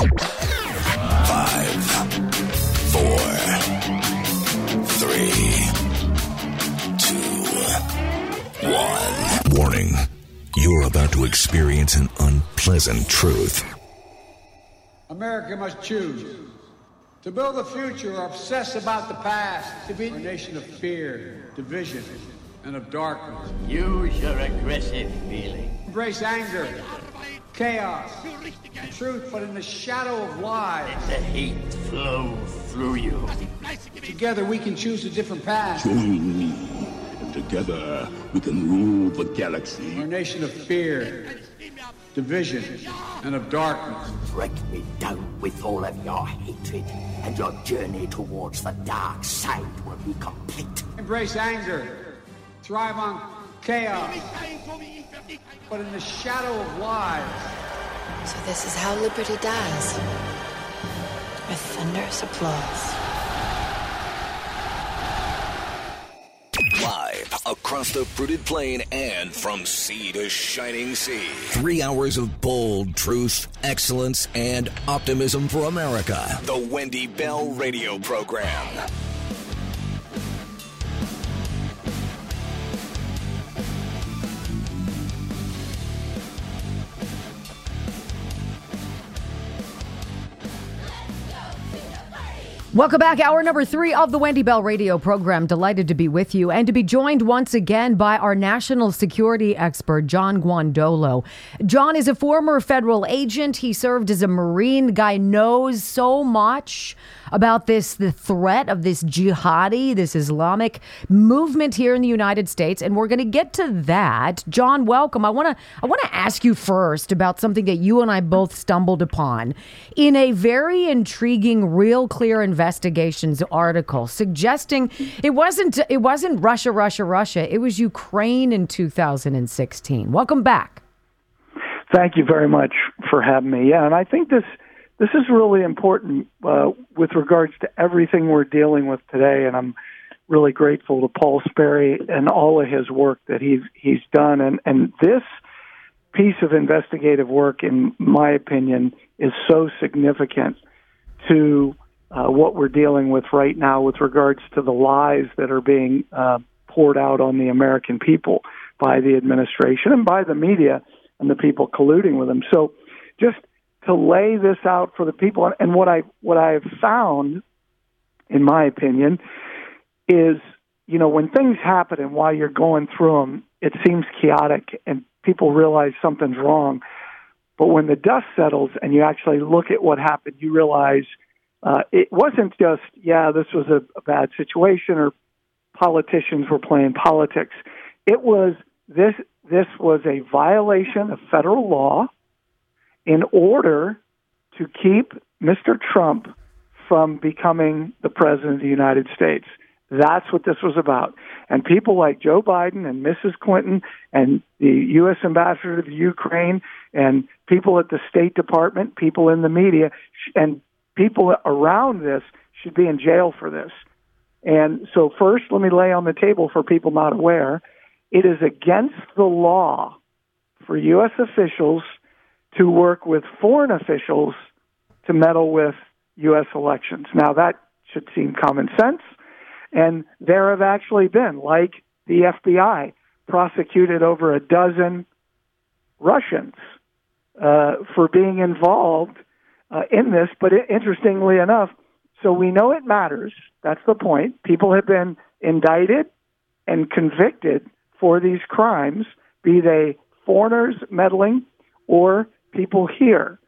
Five, four, three, two, one. Warning. You're about to experience an unpleasant truth. America must choose to build a future or obsess about the past, to be a nation of fear, division, and of darkness. Use your aggressive feeling. Embrace anger, chaos, truth, but in the shadow of lies. Let The hate flow through you. Together we can choose a different path. Join me. and Together we can rule the galaxy. We're nation of fear, division, and of darkness. Break me down with all of your hatred, and your journey towards the dark side will be complete. Embrace anger, thrive on chaos, but in the shadow of lies. So this is how liberty dies. With thunderous applause. Live across the fruited plain and from sea to shining sea. Three hours of bold truth, excellence, and optimism for America. The Wendy Bell Radio Program. Welcome back. Hour number three of the Wendy Bell radio program. Delighted to be with you and to be joined once again by our national security expert, John Guandolo. John is a former federal agent. He served as a Marine. Guy knows so much about this, the threat of this jihadi, this Islamic movement here in the United States. And we're going to get to that. John, welcome. I want to, I want to ask you first about something that you and I both stumbled upon in a very intriguing, real clear investigations article suggesting it wasn't, it wasn't Russia, Russia, Russia. It was Ukraine in 2016. Welcome back. Thank you very much for having me. Yeah, and I think this this is really important uh, with regards to everything we're dealing with today. And I'm really grateful to Paul Sperry and all of his work that he's he's done. And and this piece of investigative work, in my opinion, is so significant to uh, what we're dealing with right now with regards to the lies that are being uh, poured out on the American people by the administration and by the media and the people colluding with them. So, just to lay this out for the people, and what I what I have found, in my opinion, is you know when things happen and while you're going through them, it seems chaotic and people realize something's wrong. But when the dust settles and you actually look at what happened, you realize uh, it wasn't just, yeah, this was a, a bad situation or politicians were playing politics. It was this. This was a violation of federal law in order to keep Mr. Trump from becoming the president of the United States. That's what this was about. And people like Joe Biden and Mrs. Clinton and the U.S. ambassador to the Ukraine and people at the State Department, people in the media, and people around this should be in jail for this. And so, first, let me lay on the table for people not aware it is against the law for U.S. officials to work with foreign officials to meddle with U.S. elections. Now, that should seem common sense. And there have actually been, like the FBI, prosecuted over a dozen Russians uh, for being involved uh, in this. But it, interestingly enough, so we know it matters. That's the point. People have been indicted and convicted for these crimes, be they foreigners meddling or people here.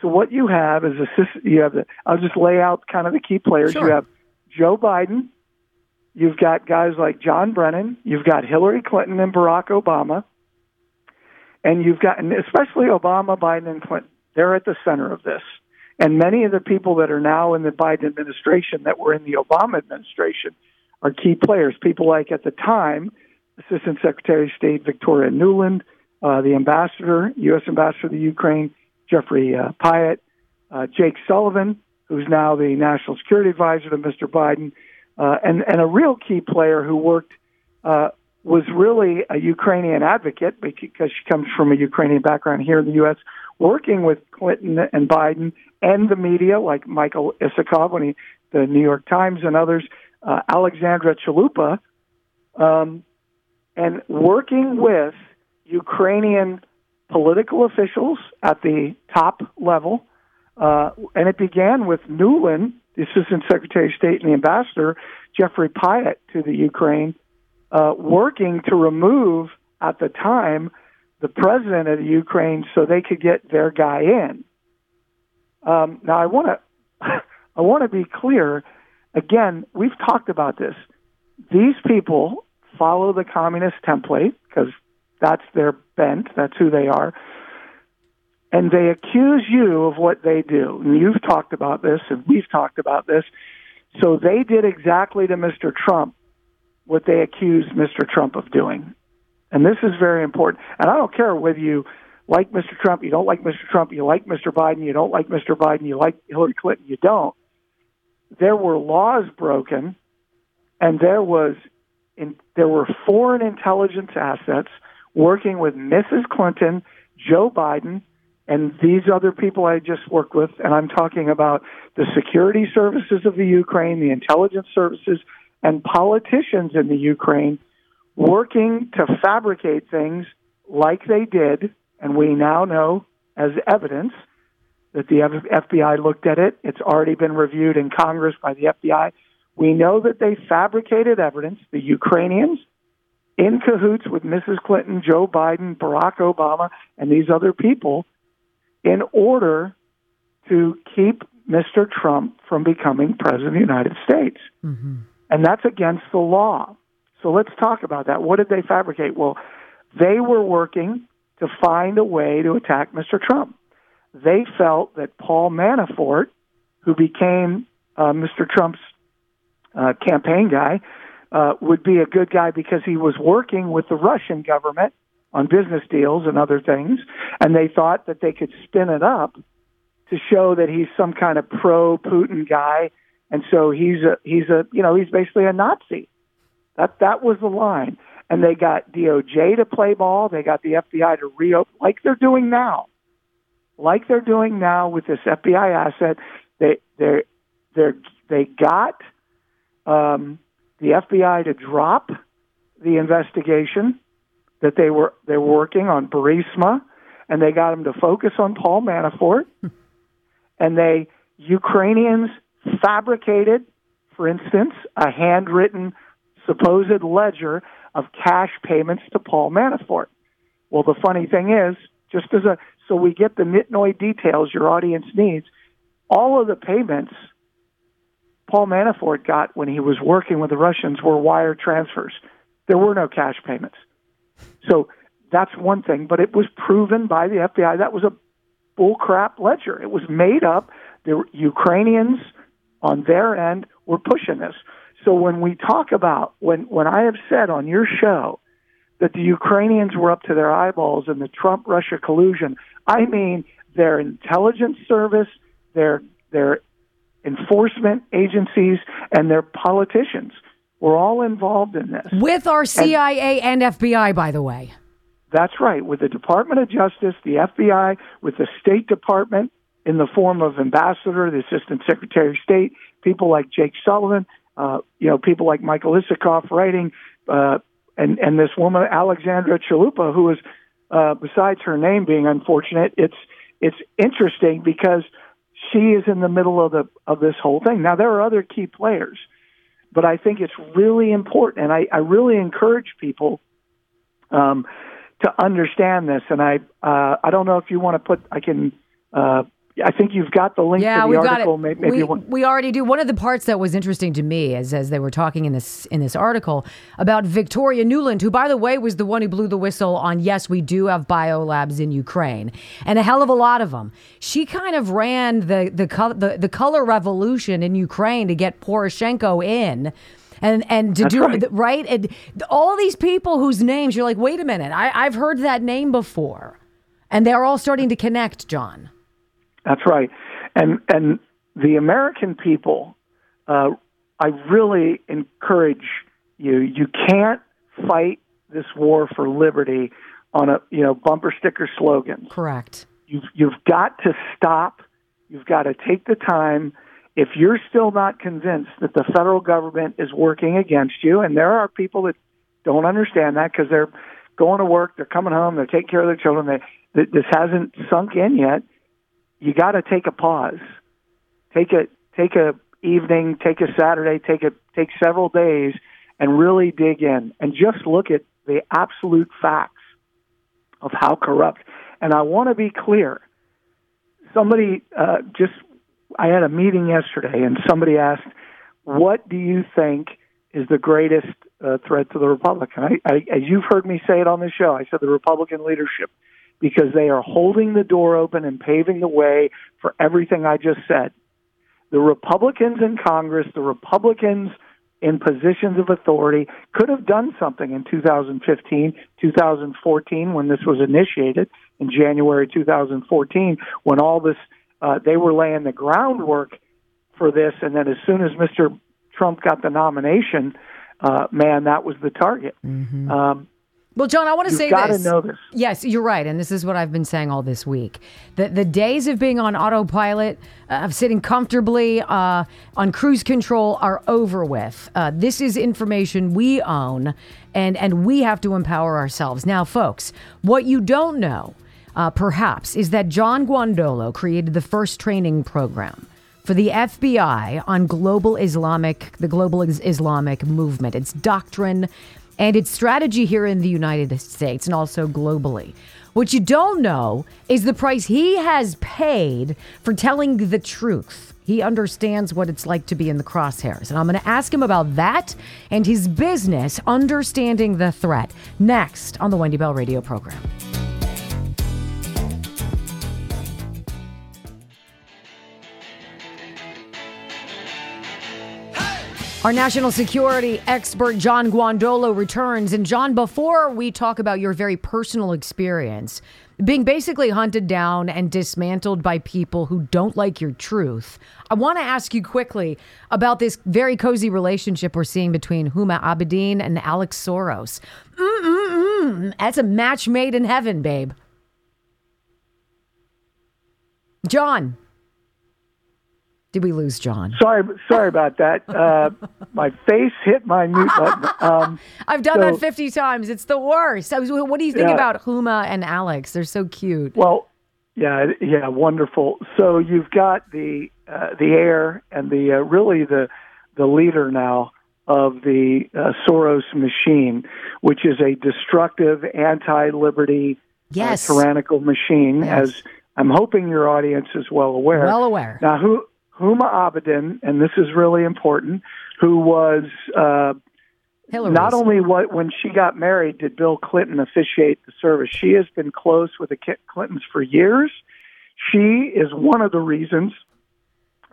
So what you have is a you have the I'll just lay out kind of the key players. Sure. You have Joe Biden, you've got guys like John Brennan, you've got Hillary Clinton and Barack Obama, and you've got and especially Obama, Biden, and Clinton. They're at the center of this. And many of the people that are now in the Biden administration that were in the Obama administration are key players. People like at the time, Assistant Secretary of State Victoria Nuland, uh, the ambassador, U.S. ambassador to Ukraine, Jeffrey uh, Pyatt, uh, Jake Sullivan, who's now the national security advisor to Mr. Biden, uh, and and a real key player who worked uh, was really a Ukrainian advocate because she comes from a Ukrainian background here in the U.S. working with Clinton and Biden and the media, like Michael Isikoff, when he, the New York Times and others, uh, Alexandra Chalupa, um, and working with Ukrainian political officials at the top level. Uh, and it began with Nuland, the Assistant Secretary of State and the Ambassador, Jeffrey Pyatt to the Ukraine, uh, working to remove, at the time, the president of the Ukraine so they could get their guy in. Um, now, I want to I want to be clear. Again, we've talked about this. These people follow the communist template because that's their bent. That's who they are. And they accuse you of what they do. And you've talked about this, and we've talked about this. So they did exactly to Mr. Trump what they accused Mr. Trump of doing. And this is very important. And I don't care whether you like Mr. Trump, you don't like Mr. Trump, you like Mr. Biden, you don't like Mr. Biden, you like Hillary Clinton, you don't. There were laws broken, and there was in, there were foreign intelligence assets working with Mrs. Clinton, Joe Biden, and these other people I just worked with, and I'm talking about the security services of the Ukraine, the intelligence services, and politicians in the Ukraine working to fabricate things like they did, and we now know as evidence that the FBI looked at it. It's already been reviewed in Congress by the FBI. We know that they fabricated evidence, the Ukrainians, in cahoots with Mrs. Clinton, Joe Biden, Barack Obama, and these other people in order to keep Mr. Trump from becoming president of the United States. Mm-hmm. And that's against the law. So let's talk about that. What did they fabricate? Well, they were working to find a way to attack Mr. Trump. They felt that Paul Manafort, who became uh, Mr. Trump's uh, campaign guy, uh, would be a good guy because he was working with the Russian government on business deals and other things, and they thought that they could spin it up to show that he's some kind of pro Putin guy, and so he's a he's a you know he's basically a Nazi. That that was the line, and they got DOJ to play ball. They got the FBI to reopen, like they're doing now, like they're doing now with this FBI asset. They they they they got um, the FBI to drop the investigation that they were they were working on Burisma, and they got them to focus on Paul Manafort, and they Ukrainians fabricated, for instance, a handwritten supposed ledger of cash payments to Paul Manafort. Well, the funny thing is, just as a so we get the nitnoid details your audience needs, all of the payments Paul Manafort got when he was working with the Russians were wire transfers. There were no cash payments. So that's one thing, but it was proven by the FBI that was a bullcrap ledger. It was made up. The Ukrainians on their end were pushing this. So when we talk about when when I have said on your show that the Ukrainians were up to their eyeballs in the Trump Russia collusion, I mean their intelligence service, their their enforcement agencies, and their politicians were all involved in this. With our CIA and, and FBI, by the way. That's right. With the Department of Justice, the FBI, with the State Department in the form of ambassador, the Assistant Secretary of State, people like Jake Sullivan, uh, you know, people like Michael Isikoff writing, uh, and and this woman Alexandra Chalupa, who is, uh, besides her name being unfortunate, it's it's interesting because she is in the middle of the of this whole thing. Now there are other key players, but I think it's really important, and I, I really encourage people um, to understand this. And I uh, I don't know if you want to put I can uh, I think you've got the link yeah, to the we've article. Got it. Maybe we, we already do. One of the parts that was interesting to me is as they were talking in this in this article about Victoria Nuland, who by the way was the one who blew the whistle on yes, we do have biolabs in Ukraine, and a hell of a lot of them. She kind of ran the the the, the color revolution in Ukraine to get Poroshenko in and and to That's do right. right and all these people whose names you're like, wait a minute, I, I've heard that name before, and they're all starting to connect, John. That's right, and and the American people, uh, I really encourage you. You can't fight this war for liberty on a you know bumper sticker slogan. Correct. You've you've got to stop. You've got to take the time. If you're still not convinced that the federal government is working against you, and there are people that don't understand that because they're going to work, they're coming home, they're taking care of their children. They, this hasn't sunk in yet. You got to take a pause. Take a take a evening, take a Saturday, take a take several days, and really dig in and just look at the absolute facts of how corrupt. And I want to be clear. Somebody uh, just, I had a meeting yesterday, and somebody asked, "What do you think is the greatest uh, threat to the Republic?" And I, I, as you've heard me say it on the show, I said the Republican leadership because they are holding the door open and paving the way for everything I just said. The Republicans in Congress, the Republicans in positions of authority could have done something in 2015, 2014 when this was initiated in January 2014 when all this uh, they were laying the groundwork for this and then as soon as Mr. Trump got the nomination uh, man that was the target mm-hmm. um, well, John, I want to You've say this. know this. Yes, you're right, and this is what I've been saying all this week. The the days of being on autopilot, uh, of sitting comfortably uh, on cruise control, are over with. Uh, this is information we own, and and we have to empower ourselves. Now, folks, what you don't know, uh, perhaps, is that John Guandolo created the first training program for the FBI on global Islamic, the global Islamic movement, its doctrine and its strategy here in the United States and also globally. What you don't know is the price he has paid for telling the truth. He understands what it's like to be in the crosshairs. And I'm going to ask him about that and his business understanding the threat next on the Wendy Bell radio program. Our national security expert, John Guandolo, returns. And, John, before we talk about your very personal experience, being basically hunted down and dismantled by people who don't like your truth, I want to ask you quickly about this very cozy relationship we're seeing between Huma Abedin and Alex Soros. Mm-mm-mm. That's a match made in heaven, babe. John. Did we lose John? Sorry, sorry about that. Uh, my face hit my mute button. Um, I've done so, that fifty times. It's the worst. Was, what do you think yeah. about Huma and Alex? They're so cute. Well, yeah, yeah, wonderful. So you've got the uh, the heir and the uh, really the the leader now of the uh, Soros machine, which is a destructive, anti-liberty, uh, yes. tyrannical machine, yes. as I'm hoping your audience is well aware. Well aware. Now, who Huma Abedin, and this is really important, who was uh, not only what when she got married did Bill Clinton officiate the service. She has been close with the Clintons for years. She is one of the reasons,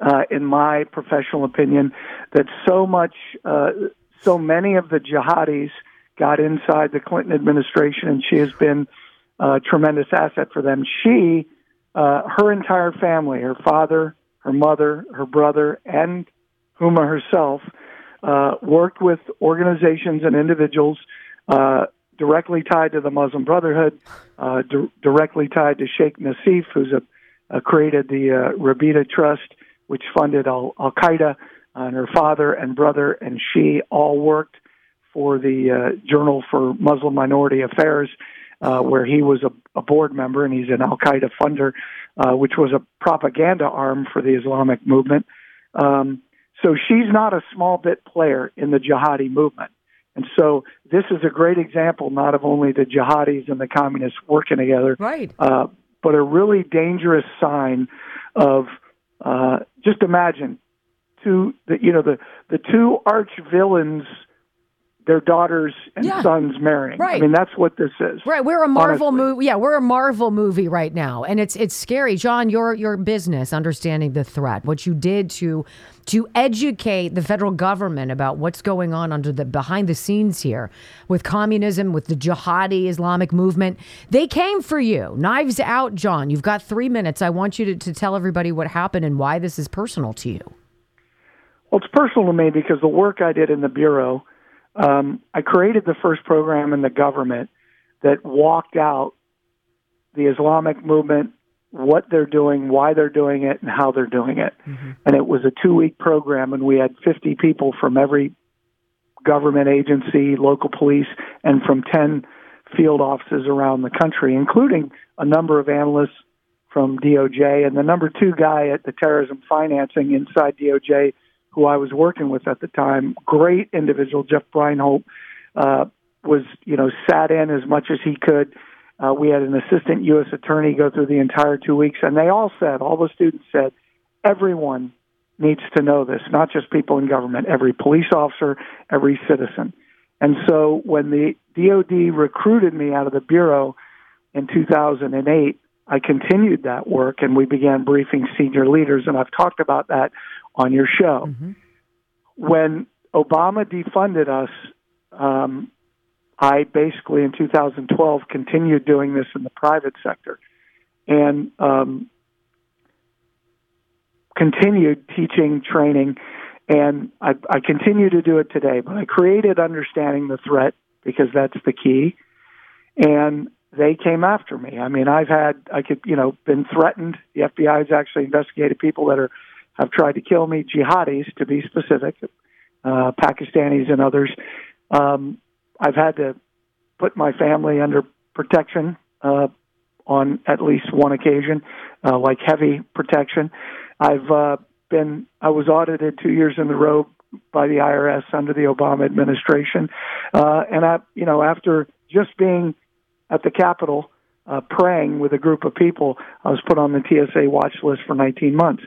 uh, in my professional opinion, that so much, uh, so many of the jihadis got inside the Clinton administration, and she has been a tremendous asset for them. She, uh, her entire family, her father, her mother, her brother, and Huma herself uh, worked with organizations and individuals uh, directly tied to the Muslim Brotherhood, uh, di- directly tied to Sheikh Nasif, who's a, uh, created the uh, Rabita Trust, which funded Al Qaeda. And her father and brother and she all worked for the uh, Journal for Muslim Minority Affairs, uh, where he was a, a board member and he's an Al Qaeda funder uh, which was a propaganda arm for the Islamic movement. Um, so she's not a small bit player in the jihadi movement. And so this is a great example not of only the jihadis and the communists working together, right. uh, but a really dangerous sign of uh, just imagine two the you know the the two arch villains their daughters and yeah. sons marrying. Right. I mean, that's what this is. Right. We're a Marvel movie. Yeah, we're a Marvel movie right now, and it's it's scary. John, your your business, understanding the threat, what you did to to educate the federal government about what's going on under the behind the scenes here with communism, with the jihadi Islamic movement. They came for you. Knives out, John. You've got three minutes. I want you to, to tell everybody what happened and why this is personal to you. Well, it's personal to me because the work I did in the Bureau um, I created the first program in the government that walked out the Islamic movement what they're doing, why they're doing it, and how they're doing it. Mm-hmm. And it was a two week program, and we had 50 people from every government agency, local police, and from 10 field offices around the country, including a number of analysts from DOJ and the number two guy at the terrorism financing inside DOJ, who I was working with at the time. Great individual, Jeff Breinholt, uh, was you know sat in as much as he could. Uh, we had an assistant U.S. attorney go through the entire two weeks, and they all said, all the students said, everyone needs to know this, not just people in government, every police officer, every citizen. And so when the DOD recruited me out of the Bureau in 2008, I continued that work and we began briefing senior leaders, and I've talked about that on your show. Mm-hmm. When Obama defunded us, um, I basically in 2012 continued doing this in the private sector and um, continued teaching, training, and I, I continue to do it today. But I created understanding the threat because that's the key. And they came after me. I mean, I've had, I could, you know, been threatened. The FBI has actually investigated people that are have tried to kill me, jihadis to be specific, uh, Pakistanis and others. Um, I've had to put my family under protection uh, on at least one occasion, uh, like heavy protection. I've uh, been, I was audited two years in a row by the IRS under the Obama administration, uh, and I, you know, after just being at the Capitol uh, praying with a group of people. I was put on the TSA watch list for 19 months.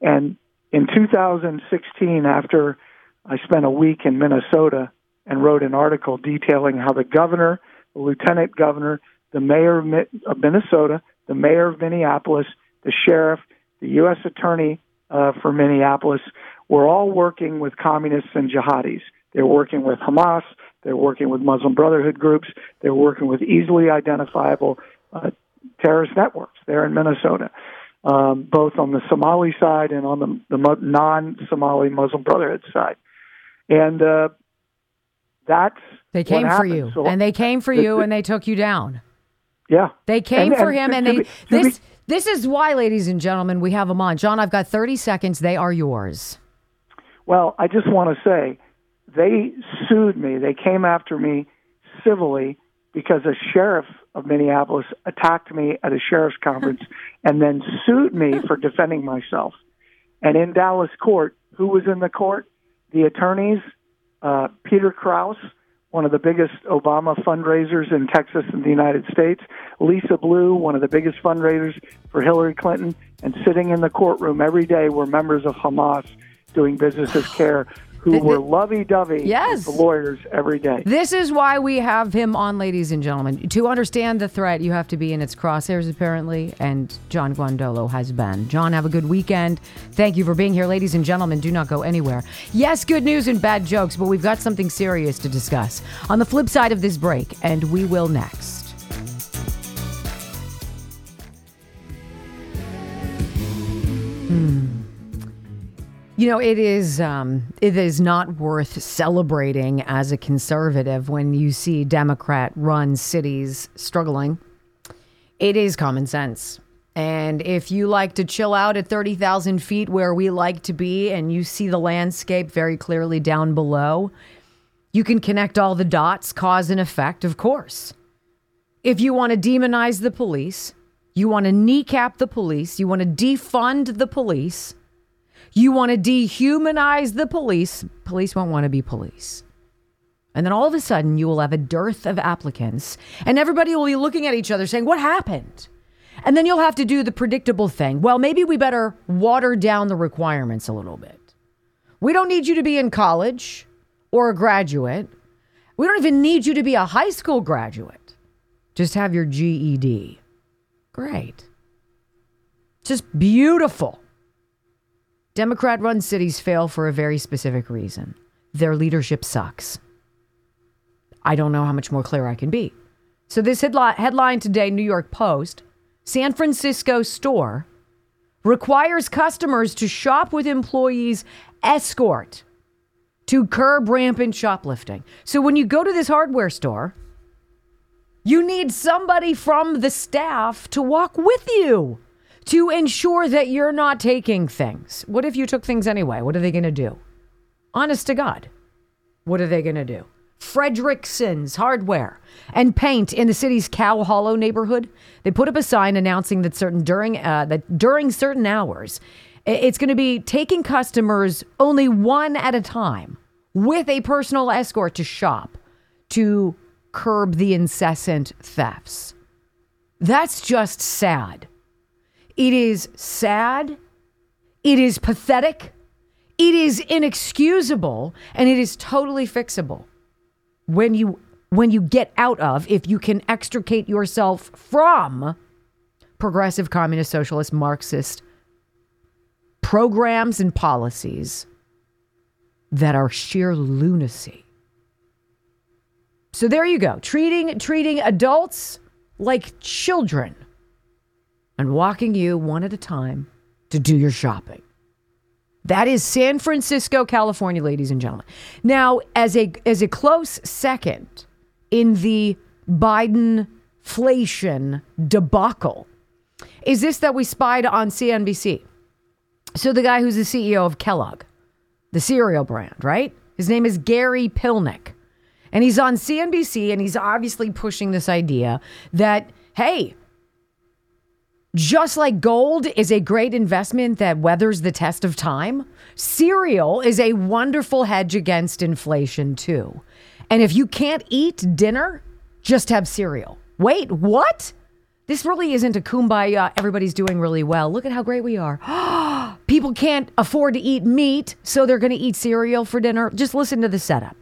And in 2016, after I spent a week in Minnesota and wrote an article detailing how the governor, the lieutenant governor, the mayor of Minnesota, the mayor of Minneapolis, the sheriff, the U.S. attorney uh, for Minneapolis were all working with communists and jihadis. They're working with Hamas. They're working with Muslim Brotherhood groups. They're working with easily identifiable uh, terrorist networks there in Minnesota, um, both on the Somali side and on the, the non-Somali Muslim Brotherhood side. And uh, that's they came for you, so, and they came for you, and they took you down. Yeah, they came and, for and him, and they be, this. Be, this is why, ladies and gentlemen, we have him on. John, I've got 30 seconds. They are yours. Well, I just want to say they sued me. They came after me civilly because a sheriff of Minneapolis attacked me at a sheriff's conference and then sued me for defending myself. And in Dallas court, who was in the court? The attorneys, uh, Peter Kraus, one of the biggest Obama fundraisers in Texas and the United States, Lisa Blue, one of the biggest fundraisers for Hillary Clinton, and sitting in the courtroom every day were members of Hamas doing business as CAIR who were lovey-dovey yes. the lawyers every day. This is why we have him on, ladies and gentlemen. To understand the threat, you have to be in its crosshairs, apparently, and John Guandolo has been. John, have a good weekend. Thank you for being here. Ladies and gentlemen, do not go anywhere. Yes, good news and bad jokes, but we've got something serious to discuss on the flip side of this break, and we will next. Hmm. You know, it is um, it is not worth celebrating as a conservative when you see Democrat-run cities struggling. It is common sense. And if you like to chill out at 30,000 feet where we like to be and you see the landscape very clearly down below, you can connect all the dots, cause and effect, of course. If you want to demonize the police, you want to kneecap the police, you want to defund the police, you want to dehumanize the police. Police won't want to be police. And then all of a sudden, you will have a dearth of applicants, and everybody will be looking at each other saying, What happened? And then you'll have to do the predictable thing. Well, maybe we better water down the requirements a little bit. We don't need you to be in college or a graduate. We don't even need you to be a high school graduate. Just have your GED. Great. Just beautiful. Democrat run cities fail for a very specific reason their leadership sucks. I don't know how much more clear I can be. So, this headline today, New York Post San Francisco store requires customers to shop with employees' escort to curb rampant shoplifting. So, when you go to this hardware store, you need somebody from the staff to walk with you to ensure that you're not taking things. What if you took things anyway? What are they going to do? Honest to God, what are they going to do? Fredericksen's Hardware and Paint in the city's Cow Hollow neighborhood. They put up a sign announcing that certain during uh, that during certain hours, it's going to be taking customers only one at a time with a personal escort to shop to curb the incessant thefts. That's just sad. It is sad. It is pathetic. It is inexcusable and it is totally fixable when you when you get out of if you can extricate yourself from progressive communist socialist marxist programs and policies that are sheer lunacy. So there you go. Treating treating adults like children and walking you one at a time to do your shopping. That is San Francisco, California, ladies and gentlemen. Now, as a as a close second in the Biden inflation debacle is this that we spied on CNBC. So the guy who's the CEO of Kellogg, the cereal brand, right? His name is Gary Pilnick. And he's on CNBC and he's obviously pushing this idea that hey, just like gold is a great investment that weathers the test of time, cereal is a wonderful hedge against inflation too. And if you can't eat dinner, just have cereal. Wait, what? This really isn't a kumbaya. Everybody's doing really well. Look at how great we are. People can't afford to eat meat, so they're going to eat cereal for dinner. Just listen to the setup.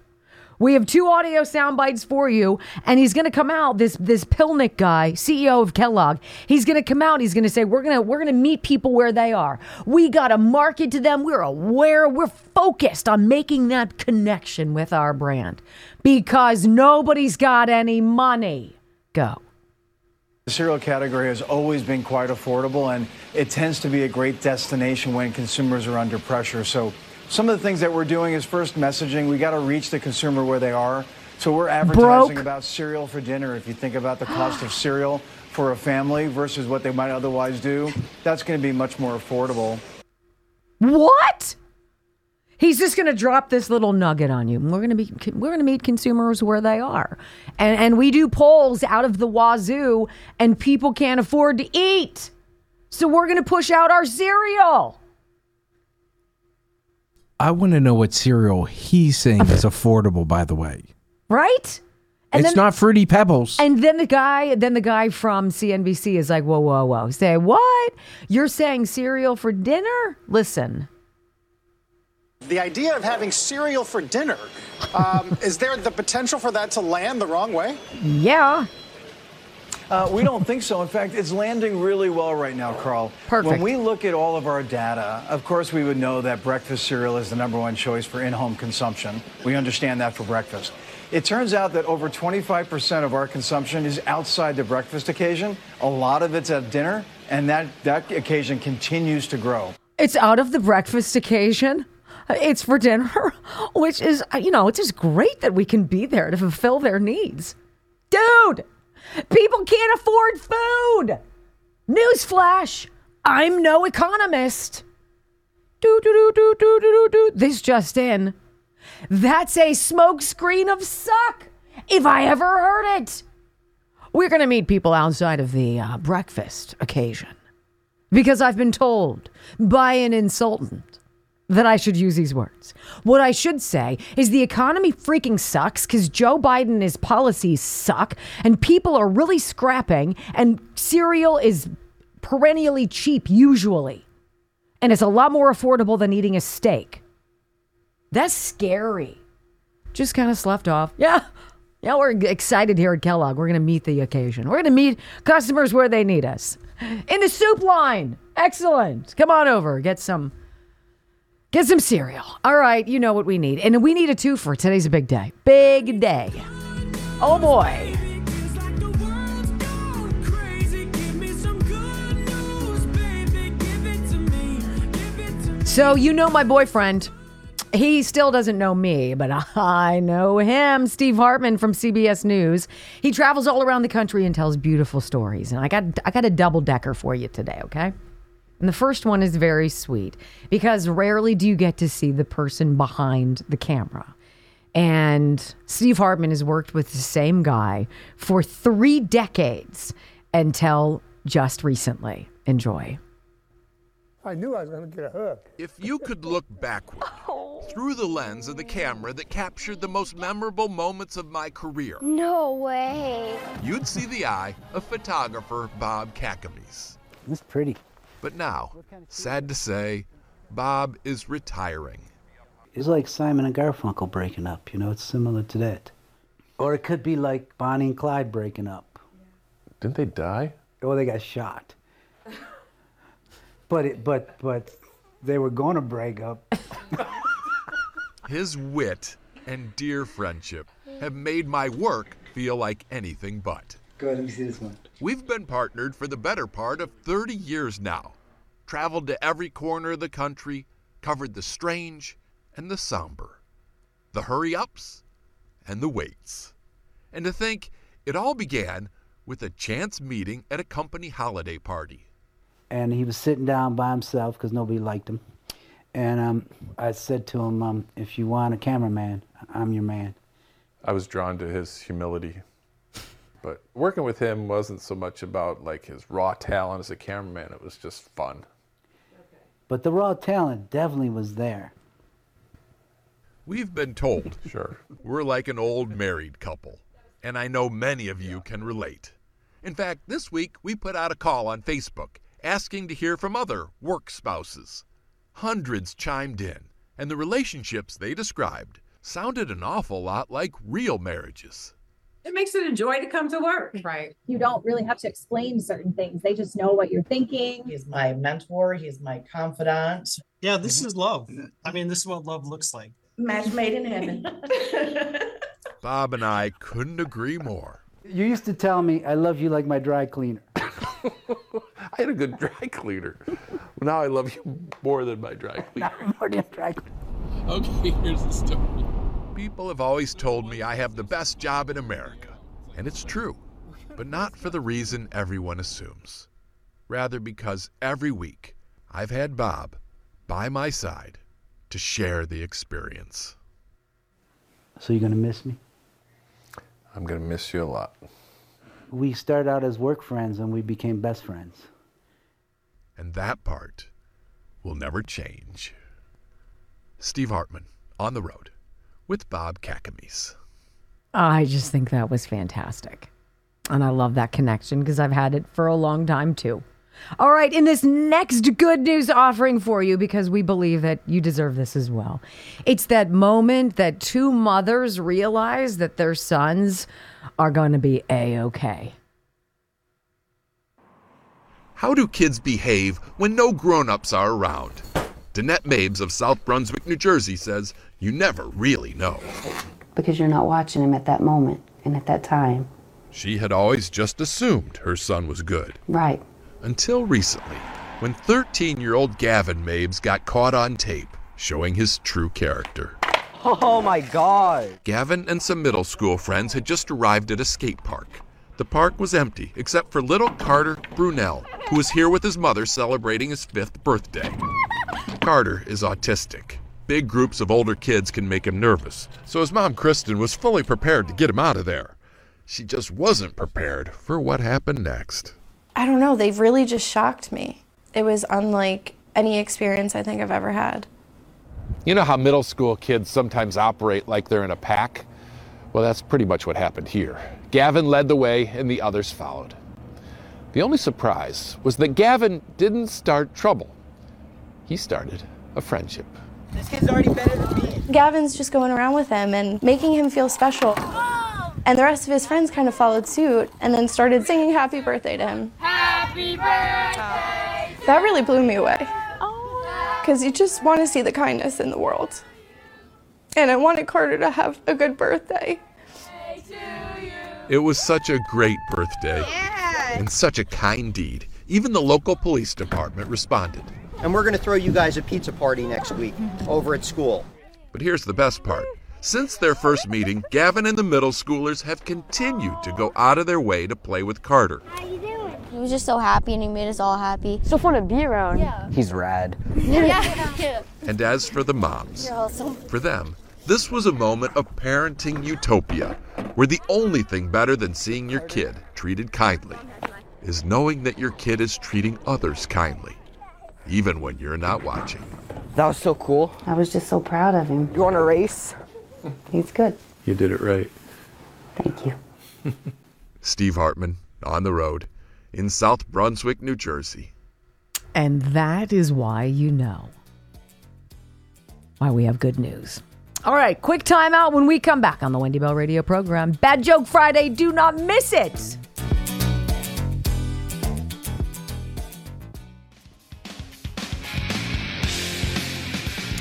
We have two audio sound bites for you, and he's going to come out. This this Pilnick guy, CEO of Kellogg, he's going to come out. He's going to say, "We're gonna we're gonna meet people where they are. We got to market to them. We're aware. We're focused on making that connection with our brand because nobody's got any money." Go. The cereal category has always been quite affordable, and it tends to be a great destination when consumers are under pressure. So some of the things that we're doing is first messaging. We got to reach the consumer where they are. So we're advertising Broke. about cereal for dinner. If you think about the cost of cereal for a family versus what they might otherwise do, that's going to be much more affordable. What? He's just going to drop this little nugget on you. We're going to be we're going to meet consumers where they are. And and we do polls out of the wazoo and people can't afford to eat. So we're going to push out our cereal. I want to know what cereal he's saying is affordable, by the way. Right? And it's then- not Fruity Pebbles. And then the guy, then the guy from CNBC is like, "Whoa, whoa, whoa! Say what? You're saying cereal for dinner? Listen, The idea of having cereal for dinner, um, is there the potential for that to land the wrong way? yeah, Uh, we don't think so. In fact, it's landing really well right now, Carl. Perfect. When we look at all of our data, of course, we would know that breakfast cereal is the number one choice for in home consumption. We understand that for breakfast. It turns out that over 25% of our consumption is outside the breakfast occasion. A lot of it's at dinner, and that, that occasion continues to grow. it's out of the breakfast occasion. It's for dinner, which is, you know, it's just great that we can be there to fulfill their needs. Dude, people can't afford food. Newsflash, I'm no economist. Do, do, do, do, do, do, do. This just in. That's a smokescreen of suck, if I ever heard it. We're going to meet people outside of the uh, breakfast occasion because I've been told by an insultant that I should use these words. What I should say is the economy freaking sucks because Joe Biden and his policies suck, and people are really scrapping, and cereal is perennially cheap, usually. And it's a lot more affordable than eating a steak. That's scary. Just kind of sloughed off. Yeah. Yeah, we're excited here at Kellogg. We're going to meet the occasion. We're going to meet customers where they need us. In the soup line. Excellent. Come on over. Get some get some cereal. All right, you know what we need. And we need a twofer. Today's a big day. Big day. Oh boy. So you know my boyfriend. He still doesn't know me, but I know him. Steve Hartman from CBS News. He travels all around the country and tells beautiful stories. And I got I got a double decker for you today, okay? And the first one is very sweet because rarely do you get to see the person behind the camera. And Steve Hartman has worked with the same guy for three decades until just recently. Enjoy. I knew I was going to get a hug. If you could look backward oh. through the lens of the camera that captured the most memorable moments of my career, No way. you'd see the eye of photographer Bob Caccamise. It's pretty. But now, sad to say, Bob is retiring. It's like Simon and Garfunkel breaking up, you know, it's similar to that. Or it could be like Bonnie and Clyde breaking up. Didn't they die? Oh, they got shot. But it, but but they were going to break up. His wit and dear friendship have made my work feel like anything but. Go ahead, let me see this one. We've been partnered for the better part of 30 years now. Traveled to every corner of the country, covered the strange and the somber, the hurry ups and the waits. And to think it all began with a chance meeting at a company holiday party. And he was sitting down by himself because nobody liked him. And um, I said to him, um, if you want a cameraman, I'm your man. I was drawn to his humility. But working with him wasn't so much about like his raw talent as a cameraman, it was just fun. But the raw talent definitely was there. We've been told sure. we're like an old married couple, and I know many of you can relate. In fact, this week we put out a call on Facebook asking to hear from other work spouses. Hundreds chimed in, and the relationships they described sounded an awful lot like real marriages. It makes it a joy to come to work. Right. You don't really have to explain certain things. They just know what you're thinking. He's my mentor. He's my confidant. Yeah, this mm-hmm. is love. I mean, this is what love looks like. Match made in heaven. Bob and I couldn't agree more. You used to tell me, I love you like my dry cleaner. I had a good dry cleaner. Now I love you more than my dry cleaner. more than dry cleaner. Okay, here's the story. People have always told me I have the best job in America, and it's true, but not for the reason everyone assumes. Rather, because every week I've had Bob by my side to share the experience. So you're going to miss me? I'm going to miss you a lot. We started out as work friends and we became best friends. And that part will never change. Steve Hartman on the road with Bob Caccamise. I just think that was fantastic. And I love that connection because I've had it for a long time too. All right, in this next good news offering for you, because we believe that you deserve this as well. It's that moment that two mothers realize that their sons are going to be A OK. How do kids behave when no grown ups are around? Danette Mabes of South Brunswick, New Jersey says you never really know. Because you're not watching him at that moment and at that time. She had always just assumed her son was good. Right. Until recently, when 13 year old Gavin Mabes got caught on tape showing his true character. Oh my god. Gavin and some middle school friends had just arrived at a skate park. The park was empty except for little Carter Brunel, who was here with his mother celebrating his fifth birthday. Carter is autistic. Big groups of older kids can make him nervous, so his mom, Kristen, was fully prepared to get him out of there. She just wasn't prepared for what happened next. I don't know. They've really just shocked me. It was unlike any experience I think I've ever had. You know how middle school kids sometimes operate like they're in a pack? Well, that's pretty much what happened here. Gavin led the way and the others followed. The only surprise was that Gavin didn't start trouble. He started a friendship. This kid's already better than me. Gavin's just going around with him and making him feel special. And the rest of his friends kind of followed suit and then started singing happy birthday to him. Happy birthday. That really blew me away. Because you just want to see the kindness in the world. And I wanted Carter to have a good birthday. It was such a great birthday and such a kind deed. Even the local police department responded. And we're going to throw you guys a pizza party next week over at school. But here's the best part. Since their first meeting, Gavin and the middle schoolers have continued to go out of their way to play with Carter. How you doing? He was just so happy and he made us all happy. So fun to be around. Yeah. He's rad. Yeah. And as for the moms, You're awesome. for them, this was a moment of parenting utopia, where the only thing better than seeing your kid treated kindly is knowing that your kid is treating others kindly, even when you're not watching. That was so cool. I was just so proud of him. You want a race? He's good. You did it right. Thank you. Steve Hartman, on the road, in South Brunswick, New Jersey. And that is why you know why we have good news. All right, quick timeout when we come back on the Wendy Bell Radio program. Bad Joke Friday, do not miss it.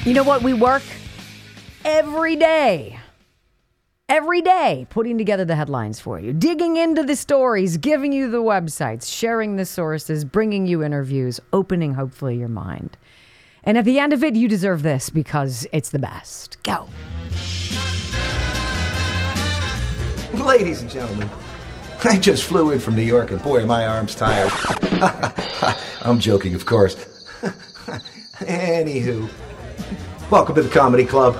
You know what? We work every day. Every day, putting together the headlines for you, digging into the stories, giving you the websites, sharing the sources, bringing you interviews, opening hopefully your mind. And at the end of it, you deserve this because it's the best. Go. Ladies and gentlemen, I just flew in from New York and boy, my arms tired. I'm joking, of course. Anywho, welcome to the Comedy Club.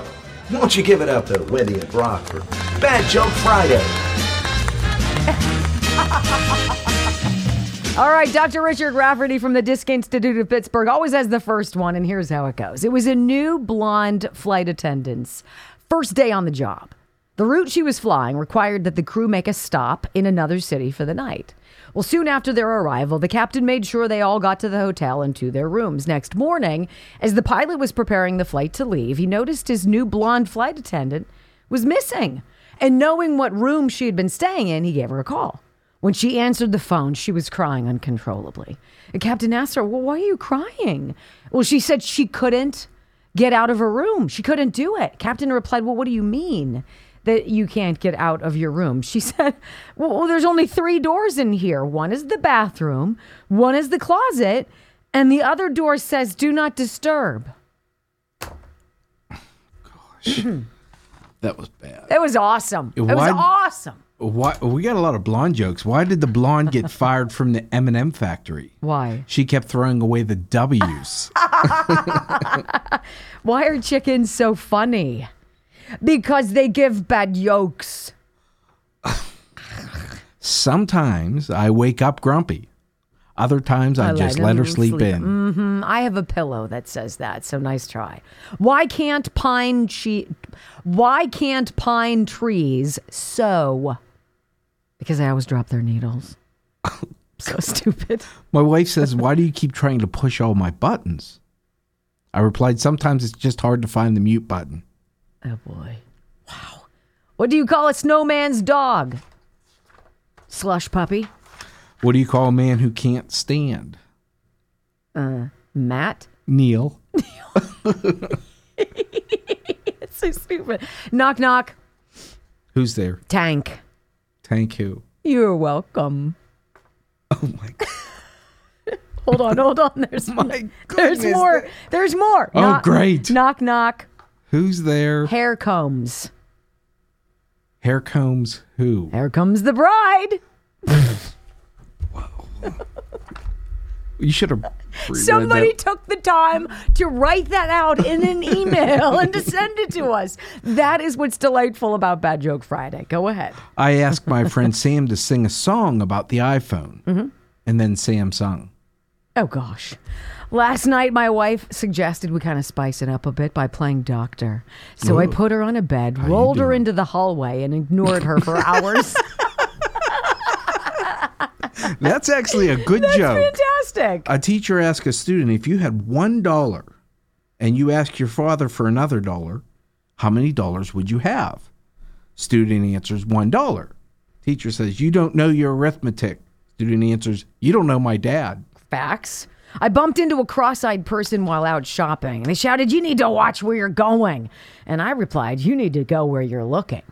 Won't you give it up to Wendy and Brock for Bad Joke Friday? All right, Dr. Richard Rafferty from the Disc Institute of Pittsburgh always has the first one, and here's how it goes. It was a new blonde flight attendant's first day on the job. The route she was flying required that the crew make a stop in another city for the night. Well, soon after their arrival, the captain made sure they all got to the hotel and to their rooms. Next morning, as the pilot was preparing the flight to leave, he noticed his new blonde flight attendant was missing. And knowing what room she had been staying in, he gave her a call. When she answered the phone, she was crying uncontrollably. The captain asked her, Well, why are you crying? Well, she said she couldn't get out of her room. She couldn't do it. Captain replied, Well, what do you mean? That you can't get out of your room. She said, well, well, there's only three doors in here. One is the bathroom, one is the closet, and the other door says, Do not disturb. Gosh. that was bad. It was awesome. It was awesome. Why we got a lot of blonde jokes. Why did the blonde get fired from the M&M factory? Why? She kept throwing away the W's. Why are chickens so funny? Because they give bad yolks. Sometimes I wake up grumpy. Other times I, just let her sleep, in. Mm-hmm. I have a pillow that says that, so nice try. Why can't pine che- Why can't pine trees sow? Because I always drop their needles. so stupid. My wife says, "Why do you keep trying to push all my buttons?" I replied, "Sometimes it's just hard to find the mute button." Oh boy. Wow. What do you call a snowman's dog? Slush puppy. What do you call a man who can't stand? Uh, Matt. Neil. it's so stupid. Knock knock. Who's there? Tank. Tank who? You're welcome. Oh my god. Hold on, hold on. There's there's goodness, more. There's more. Oh, Knock- great. Knock knock. Who's there? Hair combs. Hair combs who? Here comes the bride. Whoa. You should have. Somebody that. took the time to write that out in an email and to send it to us. That is what's delightful about Bad Joke Friday. Go ahead. I asked my friend Sam to sing a song about the iPhone, Mhm. and then Sam sung. Oh gosh. Last night, my wife suggested we kind of spice it up a bit by playing doctor. So I put her on a bed, rolled her into the hallway, and ignored her for hours. That's actually a good That's joke. fantastic. A teacher asked a student if you had one dollar and you asked your father for another dollar, how many dollars would you have? Student answers one dollar. Teacher says, You don't know your arithmetic. Student answers, You don't know my dad. Facts. I bumped into a cross eyed person while out shopping, they shouted, You need to watch where you're going. And I replied, You need to go where you're looking.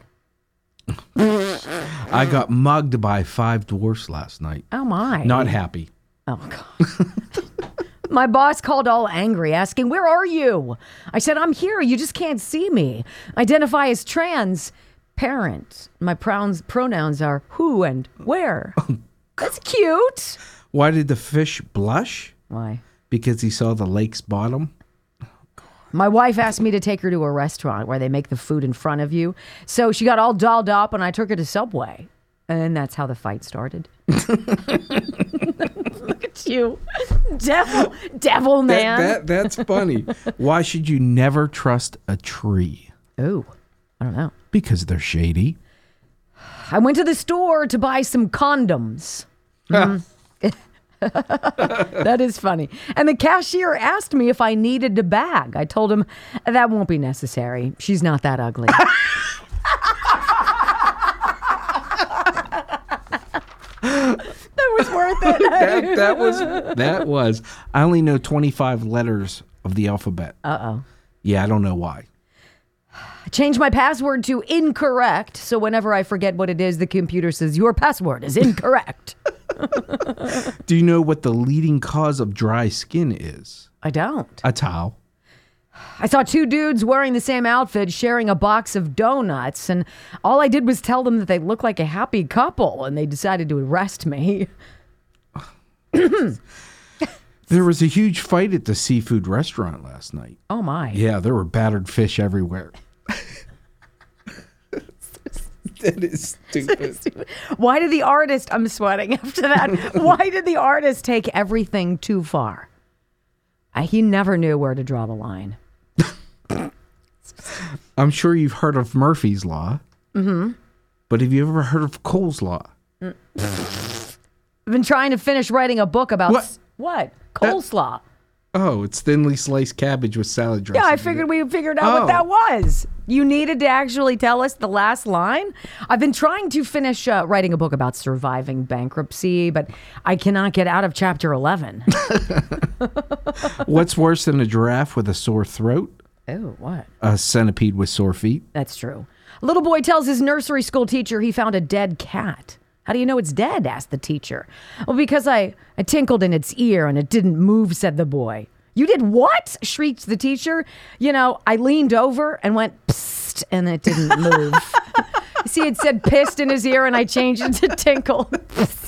I got mugged by five dwarfs last night. Oh, my. Not happy. Oh, God. My boss called all angry, asking, Where are you? I said, I'm here. You just can't see me. Identify as trans parent. My pronouns, pronouns are who and where. That's cute. Why did the fish blush? Why? Because he saw the lake's bottom. My wife asked me to take her to a restaurant where they make the food in front of you. So she got all dolled up and I took her to Subway. And that's how the fight started. Look at you. Devil, devil man. That, that that's funny. Why should you never trust a tree? Oh, I don't know. Because they're shady. I went to the store to buy some condoms. Mhm. that is funny. And the cashier asked me if I needed a bag. I told him that won't be necessary. She's not that ugly. that was worth it. that, that was that was. I only know twenty five letters of the alphabet. Uh oh. Yeah, I don't know why. I changed my password to incorrect. So whenever I forget what it is, the computer says, Your password is incorrect. Do you know what the leading cause of dry skin is? I don't. A towel. I saw two dudes wearing the same outfit sharing a box of donuts, and all I did was tell them that they looked like a happy couple, and they decided to arrest me. There was a huge fight at the seafood restaurant last night. Oh my. Yeah, there were battered fish everywhere. that is stupid. Why did the artist, I'm sweating after that, why did the artist take everything too far? Uh, he never knew where to draw the line. I'm sure you've heard of Murphy's Law, Mm-hmm. but have you ever heard of Cole's Law? I've been trying to finish writing a book about What? s- what? Coleslaw. Oh, it's thinly sliced cabbage with salad dressing. Yeah, I figured we figured out Oh. what that was. You needed to actually tell us the last line. I've been trying to finish uh, writing a book about surviving bankruptcy, but I cannot get out of chapter 11. What's worse than a giraffe with a sore throat? oh, what? A centipede with sore feet. That's true. A little boy tells his nursery school teacher he found a dead cat. How do you know it's dead? asked the teacher. Well, because I, I tinkled in its ear and it didn't move, said the boy. You did what? shrieked the teacher. You know, I leaned over and went psst, and it didn't move. See, it said pissed in his ear, and I changed it to tinkle.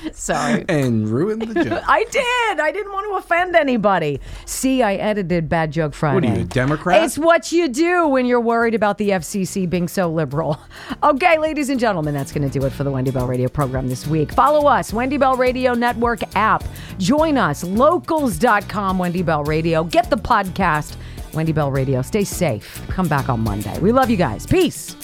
Sorry. And ruined the joke. I did. I didn't want to offend anybody. See, I edited Bad Joke Friday. What are you, a Democrat? It's what you do when you're worried about the FCC being so liberal. Okay, ladies and gentlemen, that's going to do it for the Wendy Bell Radio program this week. Follow us, Wendy Bell Radio Network app. Join us, locals.com, Wendy Bell Radio. Get the podcast, Wendy Bell Radio. Stay safe. Come back on Monday. We love you guys. Peace.